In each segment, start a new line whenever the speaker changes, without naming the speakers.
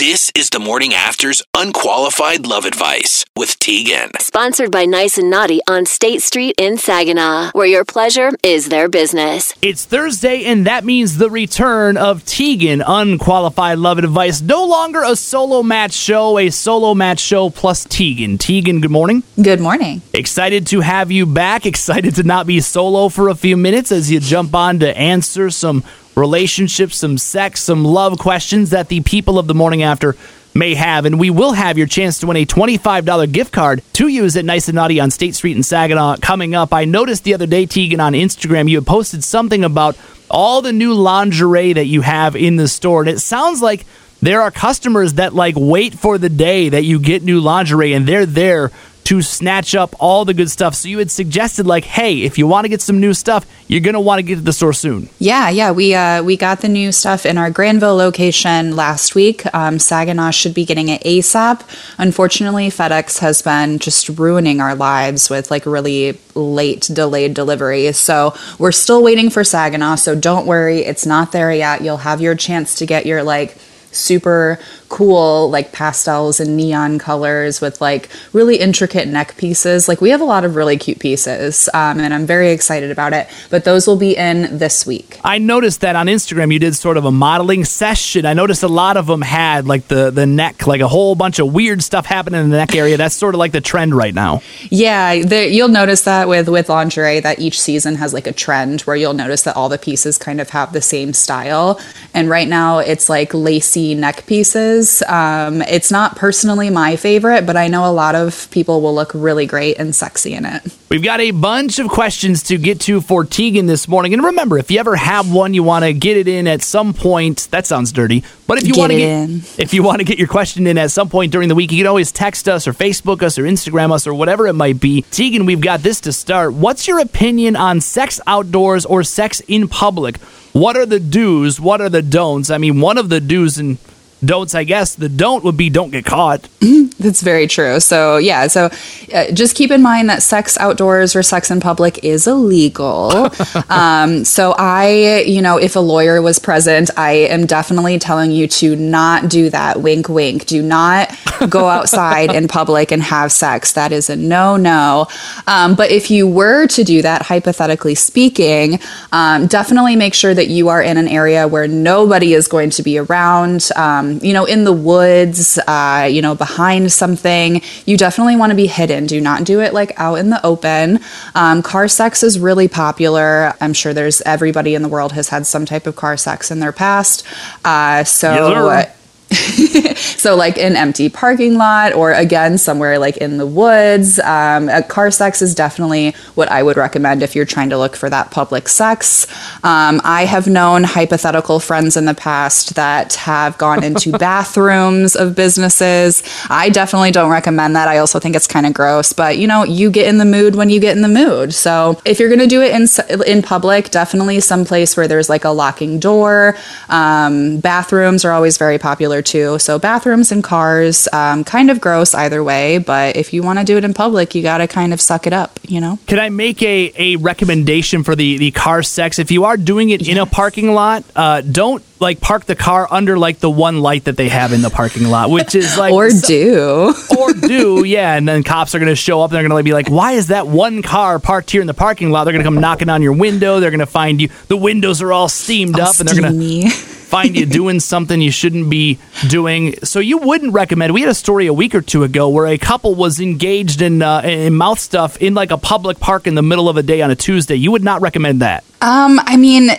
This is the morning after's unqualified love advice with Teagan.
Sponsored by Nice and Naughty on State Street in Saginaw, where your pleasure is their business.
It's Thursday, and that means the return of Teagan, Unqualified Love Advice. No longer a solo match show, a solo match show plus Teagan. Teagan, good morning.
Good morning.
Excited to have you back. Excited to not be solo for a few minutes as you jump on to answer some relationships, some sex, some love questions that the people of the morning after may have. And we will have your chance to win a $25 gift card to use at Nice and Naughty on State Street in Saginaw coming up. I noticed the other day, Teagan, on Instagram, you had posted something about all the new lingerie that you have in the store. And it sounds like there are customers that like wait for the day that you get new lingerie and they're there to snatch up all the good stuff. So you had suggested like, hey, if you want to get some new stuff, you're gonna want to get to the store soon.
Yeah, yeah, we uh, we got the new stuff in our Granville location last week. Um, Saginaw should be getting it ASAP. Unfortunately, FedEx has been just ruining our lives with like really late delayed deliveries. So we're still waiting for Saginaw. So don't worry, it's not there yet. You'll have your chance to get your like super cool like pastels and neon colors with like really intricate neck pieces like we have a lot of really cute pieces um, and i'm very excited about it but those will be in this week
I noticed that on Instagram you did sort of a modeling session. I noticed a lot of them had like the the neck, like a whole bunch of weird stuff happening in the neck area. That's sort of like the trend right now.
yeah the, you'll notice that with with lingerie that each season has like a trend where you'll notice that all the pieces kind of have the same style and right now it's like lacy neck pieces um, it's not personally my favorite but i know a lot of people will look really great and sexy in it
We've got a bunch of questions to get to for Teagan this morning. And remember, if you ever have one, you want to get it in at some point. That sounds dirty. But if you want to get
in.
if you want to get your question in at some point during the week, you can always text us or Facebook us or Instagram us or whatever it might be. Teagan, we've got this to start. What's your opinion on sex outdoors or sex in public? What are the do's? What are the don'ts? I mean, one of the do's and don'ts, I guess, the don't would be don't get caught.
That's very true. So, yeah, so uh, just keep in mind that sex outdoors or sex in public is illegal. um, so, I, you know, if a lawyer was present, I am definitely telling you to not do that. Wink, wink. Do not go outside in public and have sex. That is a no no. Um, but if you were to do that, hypothetically speaking, um, definitely make sure that you are in an area where nobody is going to be around. Um, you know, in the woods, uh, you know, behind something. You definitely want to be hidden. Do not do it like out in the open. Um, car sex is really popular. I'm sure there's everybody in the world has had some type of car sex in their past. Uh, so. so like an empty parking lot or again somewhere like in the woods. Um, a car sex is definitely what i would recommend if you're trying to look for that public sex. Um, i have known hypothetical friends in the past that have gone into bathrooms of businesses. I definitely don't recommend that. I also think it's kind of gross but you know you get in the mood when you get in the mood. So if you're going to do it in in public definitely someplace where there's like a locking door. Um, bathrooms are always very popular too so bathrooms and cars um, kind of gross either way but if you want to do it in public you got to kind of suck it up you know
Can I make a, a recommendation for the, the car sex? If you are doing it in a parking lot, uh, don't like park the car under like the one light that they have in the parking lot, which is like
or do
or do yeah, and then cops are gonna show up and they're gonna be like, why is that one car parked here in the parking lot? They're gonna come knocking on your window. They're gonna find you. The windows are all steamed up, and they're gonna
Steamy.
find you doing something you shouldn't be doing. So you wouldn't recommend. We had a story a week or two ago where a couple was engaged in uh, in mouth stuff in like a public park in the middle of a day on a Tuesday. You would not recommend that.
Um, I mean,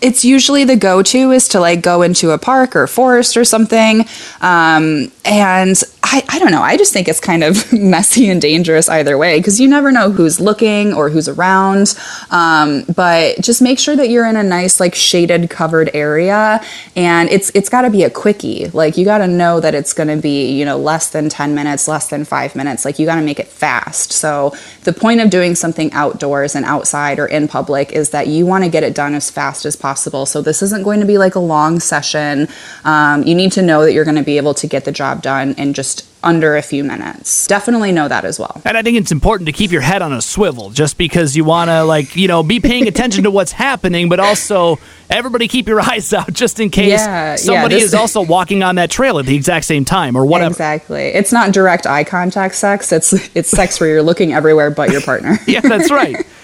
it's usually the go-to is to like go into a park or forest or something. Um, and I, I don't know. I just think it's kind of messy and dangerous either way because you never know who's looking or who's around. Um, but just make sure that you're in a nice, like shaded, covered area, and it's it's got to be a quickie. Like you got to know that it's going to be you know less than ten minutes, less than five minutes. Like you got to make it fast. So the point of doing something outdoors and outside or in public is that you want to get it done as fast as possible. So this isn't going to be like a long session. Um, you need to know that you're going to be able to get the job done in just just under a few minutes. Definitely know that as well.
And I think it's important to keep your head on a swivel just because you want to, like, you know, be paying attention to what's happening, but also everybody keep your eyes out just in case
Yeah, yeah,
somebody
this-
is also walking on that trail at the exact same time or whatever.
Exactly. It's not direct eye contact sex. It's it's sex where you're looking everywhere but your partner.
Yeah, that's right.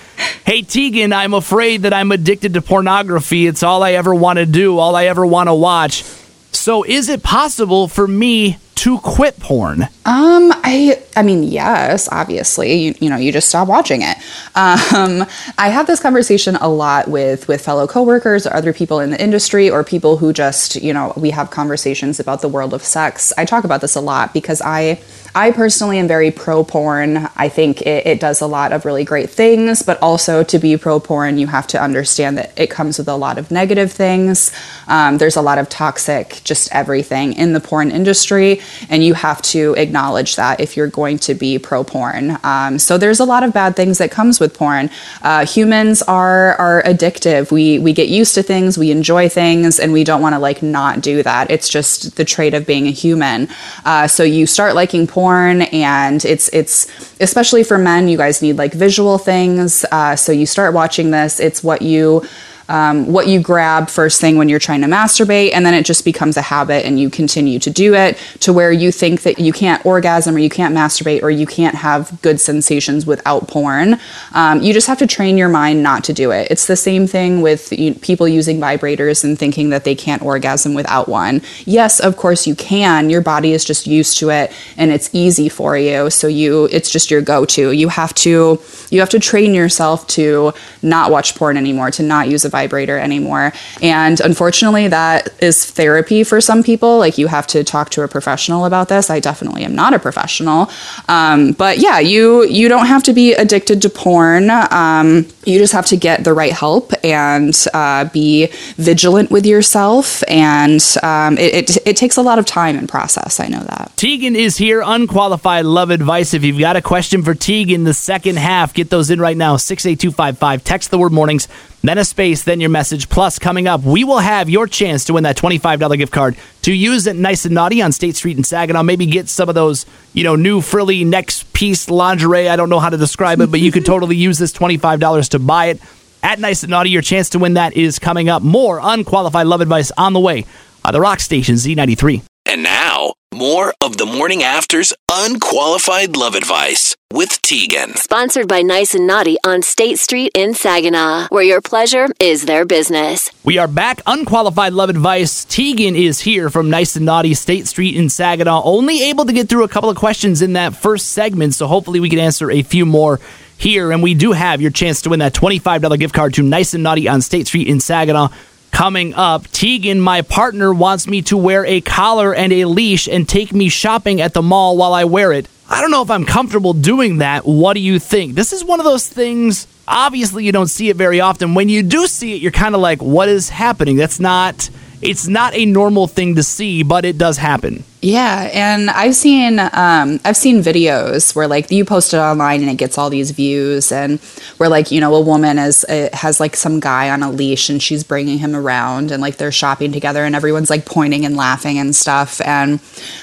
Hey, Teagan, I'm afraid that I'm addicted to pornography. It's all I ever want to do, all I ever want to watch. So, is it possible for me to quit porn?
Um, I I mean, yes, obviously, you, you know, you just stop watching it. Um, I have this conversation a lot with with fellow coworkers or other people in the industry or people who just, you know, we have conversations about the world of sex. I talk about this a lot because I I personally am very pro porn. I think it, it does a lot of really great things, but also to be pro porn, you have to understand that it comes with a lot of negative things. Um, there's a lot of toxic, just everything in the porn industry, and you have to acknowledge that if you're going to be pro porn. Um, so there's a lot of bad things that comes with porn. Uh, humans are are addictive. We we get used to things, we enjoy things, and we don't want to like not do that. It's just the trait of being a human. Uh, so you start liking porn, and it's it's especially for men. You guys need like visual things. Uh, so you start watching this. It's what you um, what you grab first thing when you're trying to masturbate, and then it just becomes a habit, and you continue to do it to where you think that you can't orgasm or you can't masturbate or you can't have good sensations without porn. Um, you just have to train your mind not to do it. It's the same thing with you, people using vibrators and thinking that they can't orgasm without one. Yes, of course you can. Your body is just used to it, and it's easy for you. So you, it's just your go-to. You have to, you have to train yourself to not watch porn anymore, to not use a vibrator anymore. And unfortunately, that is therapy for some people. Like you have to talk to a professional about this. I definitely am not a professional. Um, but yeah, you you don't have to be addicted to porn. Um, you just have to get the right help and uh, be vigilant with yourself. And um, it, it, it takes a lot of time and process. I know that.
Teagan is here, unqualified love advice. If you've got a question for Teagan, the second half, get those in right now. 68255. Text the word mornings, then a space, then your message. Plus, coming up, we will have your chance to win that $25 gift card to use at Nice and Naughty on State Street in Saginaw. Maybe get some of those, you know, new frilly next piece lingerie. I don't know how to describe it, but you could totally use this $25 to buy it at Nice and Naughty. Your chance to win that is coming up. More unqualified love advice on the way on the Rock Station Z93.
And now, more of the morning after's unqualified love advice with Teagan.
Sponsored by Nice and Naughty on State Street in Saginaw, where your pleasure is their business.
We are back. Unqualified love advice. Teagan is here from Nice and Naughty State Street in Saginaw. Only able to get through a couple of questions in that first segment, so hopefully we can answer a few more here. And we do have your chance to win that $25 gift card to Nice and Naughty on State Street in Saginaw. Coming up, Teagan, my partner, wants me to wear a collar and a leash and take me shopping at the mall while I wear it. I don't know if I'm comfortable doing that. What do you think? This is one of those things, obviously, you don't see it very often. When you do see it, you're kind of like, what is happening? That's not. It's not a normal thing to see, but it does happen.
Yeah, and I've seen um, I've seen videos where like you post it online and it gets all these views, and where like you know a woman is uh, has like some guy on a leash and she's bringing him around and like they're shopping together and everyone's like pointing and laughing and stuff, and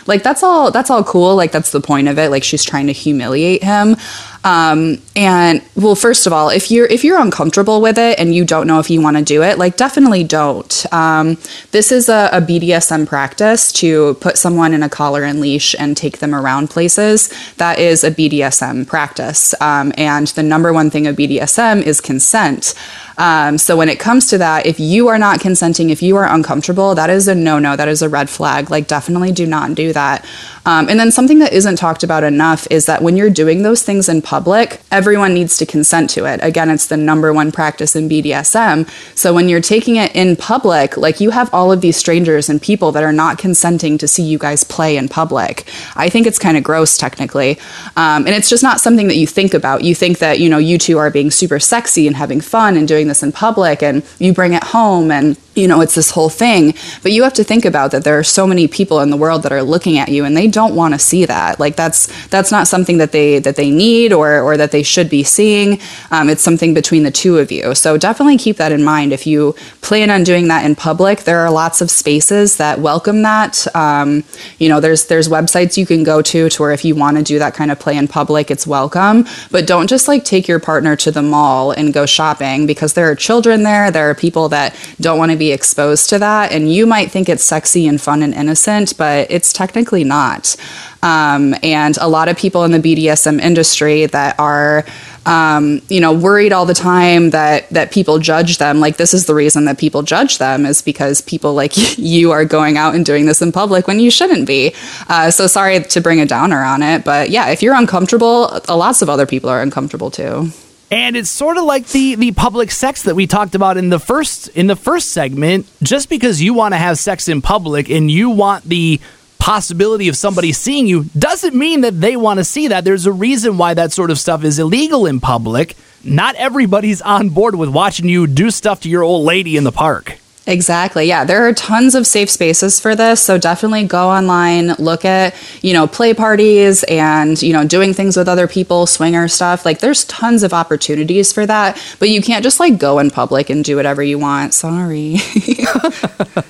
like that's all that's all cool. Like that's the point of it. Like she's trying to humiliate him. Um, and well, first of all, if you're if you're uncomfortable with it and you don't know if you want to do it, like definitely don't. Um, this is a, a BDSM practice to put someone in a collar and leash and take them around places. That is a BDSM practice, um, and the number one thing of BDSM is consent. Um, so when it comes to that, if you are not consenting, if you are uncomfortable, that is a no no. That is a red flag. Like, definitely do not do that. Um, and then something that isn't talked about enough is that when you're doing those things in public, everyone needs to consent to it. Again, it's the number one practice in BDSM. So when you're taking it in public, like you have all of these strangers and people that are not consenting to see you guys play in public. I think it's kind of gross, technically. Um, and it's just not something that you think about. You think that, you know, you two are being super sexy and having fun and doing this in public, and you bring it home and you know it's this whole thing. But you have to think about that there are so many people in the world that are looking at you and they don't want to see that. Like that's that's not something that they that they need or or that they should be seeing. Um, it's something between the two of you. So definitely keep that in mind. If you plan on doing that in public there are lots of spaces that welcome that. Um, you know there's there's websites you can go to to where if you want to do that kind of play in public it's welcome. But don't just like take your partner to the mall and go shopping because there are children there there are people that don't want to be exposed to that. And you might think it's sexy and fun and innocent, but it's technically not. Um, and a lot of people in the BDSM industry that are um, you know, worried all the time that that people judge them. Like this is the reason that people judge them is because people like you are going out and doing this in public when you shouldn't be. Uh, so sorry to bring a downer on it, but yeah, if you're uncomfortable, lots of other people are uncomfortable too.
And it's sort of like the the public sex that we talked about in the first in the first segment. Just because you want to have sex in public and you want the possibility of somebody seeing you doesn't mean that they want to see that. There's a reason why that sort of stuff is illegal in public. Not everybody's on board with watching you do stuff to your old lady in the park.
Exactly. Yeah, there are tons of safe spaces for this, so definitely go online, look at, you know, play parties and, you know, doing things with other people, swinger stuff. Like there's tons of opportunities for that, but you can't just like go in public and do whatever you want. Sorry.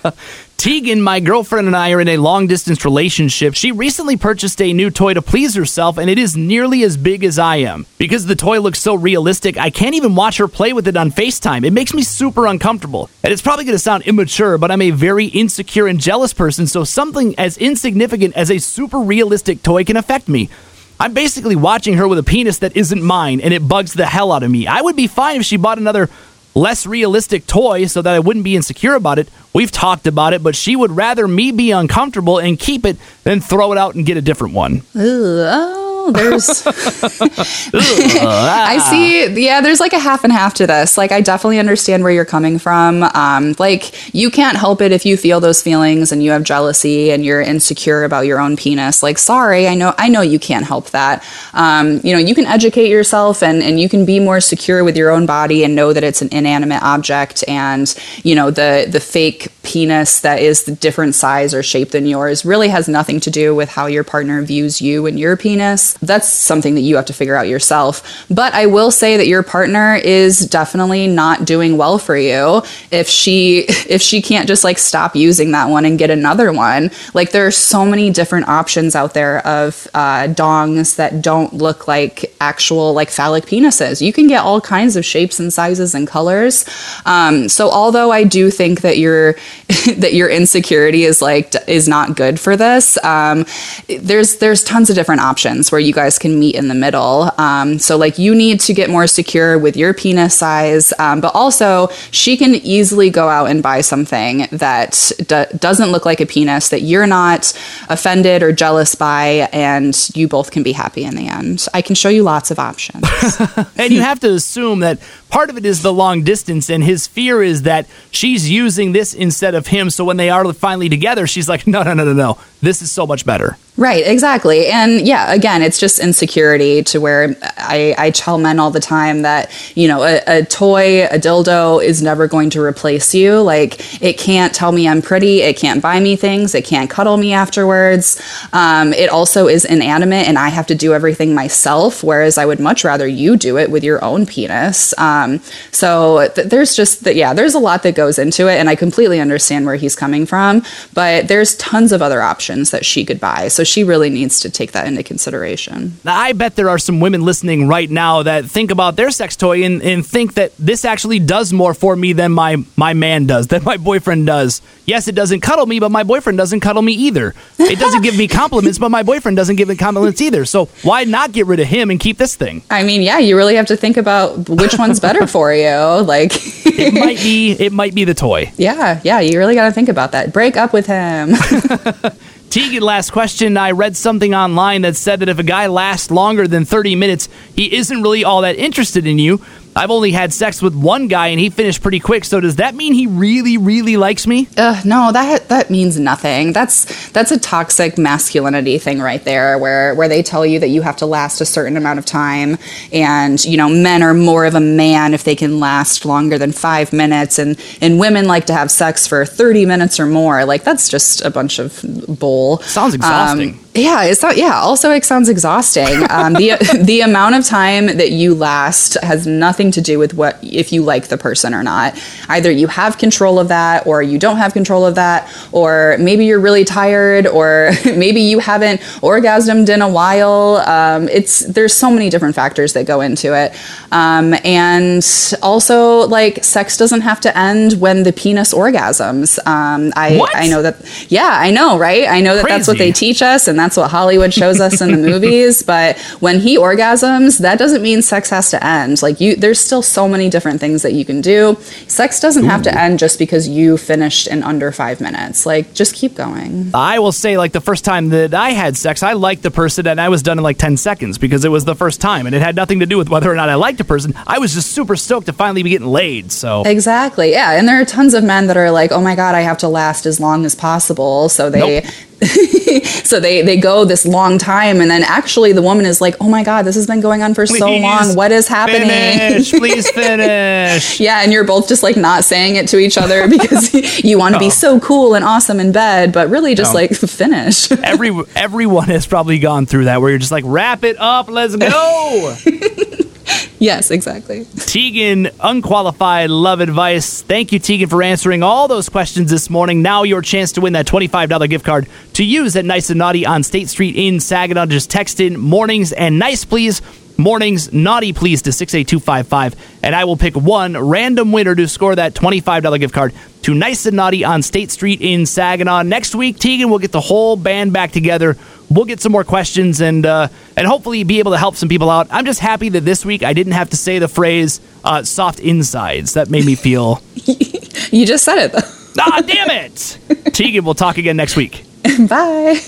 Teagan, my girlfriend, and I are in a long distance relationship. She recently purchased a new toy to please herself, and it is nearly as big as I am. Because the toy looks so realistic, I can't even watch her play with it on FaceTime. It makes me super uncomfortable. And it's probably going to sound immature, but I'm a very insecure and jealous person, so something as insignificant as a super realistic toy can affect me. I'm basically watching her with a penis that isn't mine, and it bugs the hell out of me. I would be fine if she bought another less realistic toy so that I wouldn't be insecure about it. We've talked about it, but she would rather me be uncomfortable and keep it than throw it out and get a different one.
Ooh, oh there's. I see. Yeah, there's like a half and half to this. Like, I definitely understand where you're coming from. Um, like, you can't help it if you feel those feelings and you have jealousy and you're insecure about your own penis. Like, sorry, I know, I know you can't help that. Um, you know, you can educate yourself and and you can be more secure with your own body and know that it's an inanimate object and you know the the fake penis that is the different size or shape than yours really has nothing to do with how your partner views you and your penis that's something that you have to figure out yourself. But I will say that your partner is definitely not doing well for you if she if she can't just like stop using that one and get another one. Like there are so many different options out there of uh, dongs that don't look like actual like phallic penises. You can get all kinds of shapes and sizes and colors. Um, so although I do think that your that your insecurity is like is not good for this, um, there's there's tons of different options where you guys can meet in the middle. Um, so, like, you need to get more secure with your penis size, um, but also she can easily go out and buy something that d- doesn't look like a penis that you're not offended or jealous by, and you both can be happy in the end. I can show you lots of options.
and you have to assume that part of it is the long distance, and his fear is that she's using this instead of him. So when they are finally together, she's like, no, no, no, no, no. This is so much better.
Right, exactly. And yeah, again, it's just insecurity to where I, I tell men all the time that, you know, a, a, toy, a dildo is never going to replace you. Like, it can't tell me I'm pretty. It can't buy me things. It can't cuddle me afterwards. Um, it also is inanimate and I have to do everything myself, whereas I would much rather you do it with your own penis. Um, Um, so th- there's just, that, yeah, there's a lot that goes into it. And I completely understand where he's coming from, but there's tons of other options that she could buy. So she really needs to take that into consideration.
I bet there are some women listening right now that think about their sex toy and, and think that this actually does more for me than my, my man does, than my boyfriend does. Yes, it doesn't cuddle me, but my boyfriend doesn't cuddle me either. It doesn't give me compliments, but my boyfriend doesn't give me compliments either. So why not get rid of him and keep this thing?
I mean, yeah, you really have to think about which one's better for you. Like
it might be it might be the toy.
Yeah, yeah, you really got to think about that. Break up with him.
Teagan, last question. I read something online that said that if a guy lasts longer than 30 minutes, he isn't really all that interested in you. I've only had sex with one guy and he finished pretty quick. So does that mean he really, really likes me?
Uh, no, that that means nothing. That's that's a toxic masculinity thing right there, where where they tell you that you have to last a certain amount of time, and you know men are more of a man if they can last longer than five minutes, and and women like to have sex for thirty minutes or more. Like that's just a bunch of bull.
Sounds exhausting.
Um, yeah, it's not. Yeah, also it sounds exhausting. Um, the the amount of time that you last has nothing to do with what if you like the person or not. Either you have control of that, or you don't have control of that, or maybe you're really tired, or maybe you haven't orgasmed in a while. Um, it's there's so many different factors that go into it, um, and also like sex doesn't have to end when the penis orgasms. Um, I
What?
I know that. Yeah, I know, right? I know that that's what they teach us and that's what Hollywood shows us in the movies. But when he orgasms, that doesn't mean sex has to end. Like you, there's still so many different things that you can do. Sex doesn't have to end just because you finished in under five minutes. Like just keep going.
I will say, like, the first time that I had sex, I liked the person and I was done in like 10 seconds because it was the first time and it had nothing to do with whether or not I liked a person. I was just super stoked to finally be getting laid. So,
Exactly. Yeah, and there are tons of men that are like, "Oh my god, I have to last as long as possible." So they so they they go this long time and then actually the woman is like, "Oh my god, this has been going on for so long. What is happening?"
finish, please finish.
Yeah, and you're both just like not saying it to each other because you want to be oh. so cool and awesome in bed, but really just
No.
like finish.
Every everyone has probably gone through that where you're just like, wrap it up, let's go.
yes, exactly.
Teagan, unqualified love advice. Thank you, Teagan, for answering all those questions this morning. Now your chance to win that $25 gift card to use at Nice and Naughty on State Street in Saginaw. Just text in mornings and nice, please. Mornings, naughty, please, to 68255. And I will pick one random winner to score that $25 gift card to Nice and Naughty on State Street in Saginaw. Next week, Teagan will get the whole band back together. We'll get some more questions and uh, and hopefully be able to help some people out. I'm just happy that this week I didn't have to say the phrase uh, "soft insides." That made me feel
You just said it though.
ah, damn it. Teagan, we'll talk again next week.
Bye.